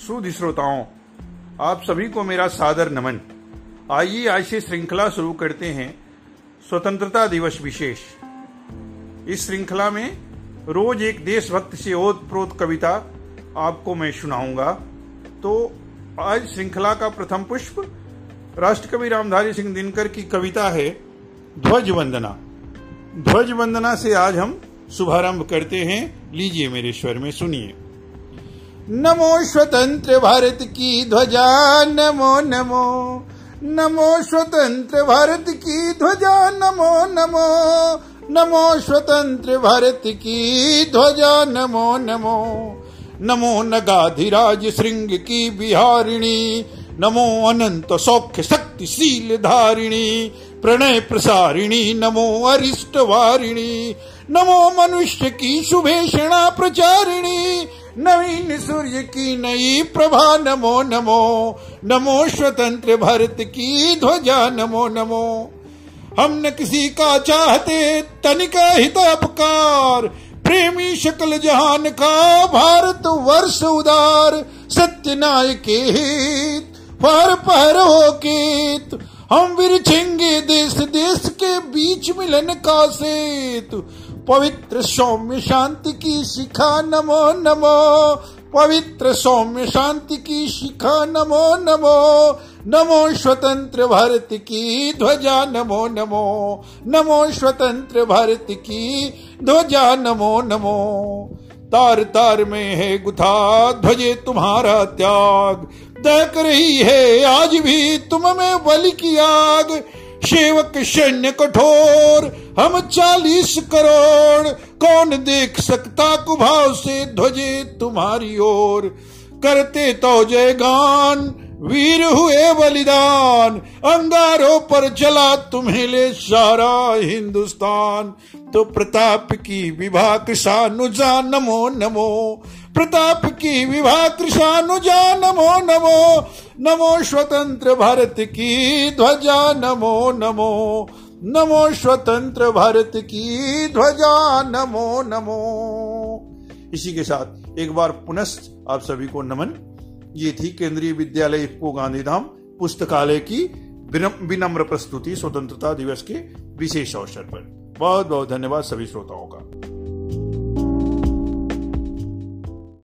सुधी श्रोताओं आप सभी को मेरा सादर नमन। आइए आज से श्रृंखला शुरू करते हैं स्वतंत्रता दिवस विशेष। इस श्रृंखला में रोज एक देशभक्त से ओत प्रोत कविता आपको मैं सुनाऊँगा। तो आज श्रृंखला का प्रथम पुष्प राष्ट्रकवि रामधारी सिंह दिनकर की कविता है, ध्वज वंदना। ध्वज वंदना से आज हम शुभारंभ करते हैं। लीजिए मेरे स्वर में सुनिए। नमो स्वतंत्र भारत की ध्वजा, नमो नमो। नमो स्वतंत्र भारत की ध्वजा, नमो नमो। नमो स्वतंत्र भारत की ध्वजा, नमो नमो। नमो नगाधिराज श्रृंग की बिहारिणी। नमो अनंत सौख्य शक्तिशील धारिणी। प्रणय प्रसारिणी, नमो अरिष्ट वारिणी। नमो मनुष्य की शुभेषणा प्रचारिणी। नवीन सूर्य की नई प्रभा, नमो नमो। नमो स्वतंत्र भारत की ध्वजा, नमो नमो। हम न किसी का चाहते, तनिका हित अपकार। प्रेमी शक्ल जहान का भारत वर्ष उदार, सत्य नायक पर पर हो केत। हम विरछेंगे देश देश के बीच मिलन का सेतु। पवित्र सौम्य शांति की शिखा, नमो नमो। पवित्र सौम्य शांति की शिखा, नमो नमो। नमो स्वतंत्र भारत की ध्वजा, नमो नमो। नमो स्वतंत्र भारत की ध्वजा, नमो नमो। तार तार में है गुथा, ध्वजे तुम्हारा त्याग। दहक रही है। आज भी तुम में बलि की आग। सेवक सैन्य कठोर, हम चालीस करोड़। कौन देख सकता कुभाव से ध्वजे तुम्हारी ओर? करते तो जय गान वीर हुए बलिदान। अंगारों पर चला तुम्हें ले सारा हिंदुस्तान। तो प्रताप की विभा कृषानुजा नमो नमो। प्रताप की विभा कृषानुजा नमो नमो नमो स्वतंत्र भारत की ध्वजा, नमो नमो नमो स्वतंत्र भारत की ध्वजा, नमो नमो। इसी के साथ एक बार पुनः आप सभी को नमन। ये थी केंद्रीय विद्यालय इफ्को गांधीधाम पुस्तकालय की विनम्र प्रस्तुति स्वतंत्रता दिवस के विशेष अवसर पर। बहुत बहुत धन्यवाद सभी श्रोताओं का।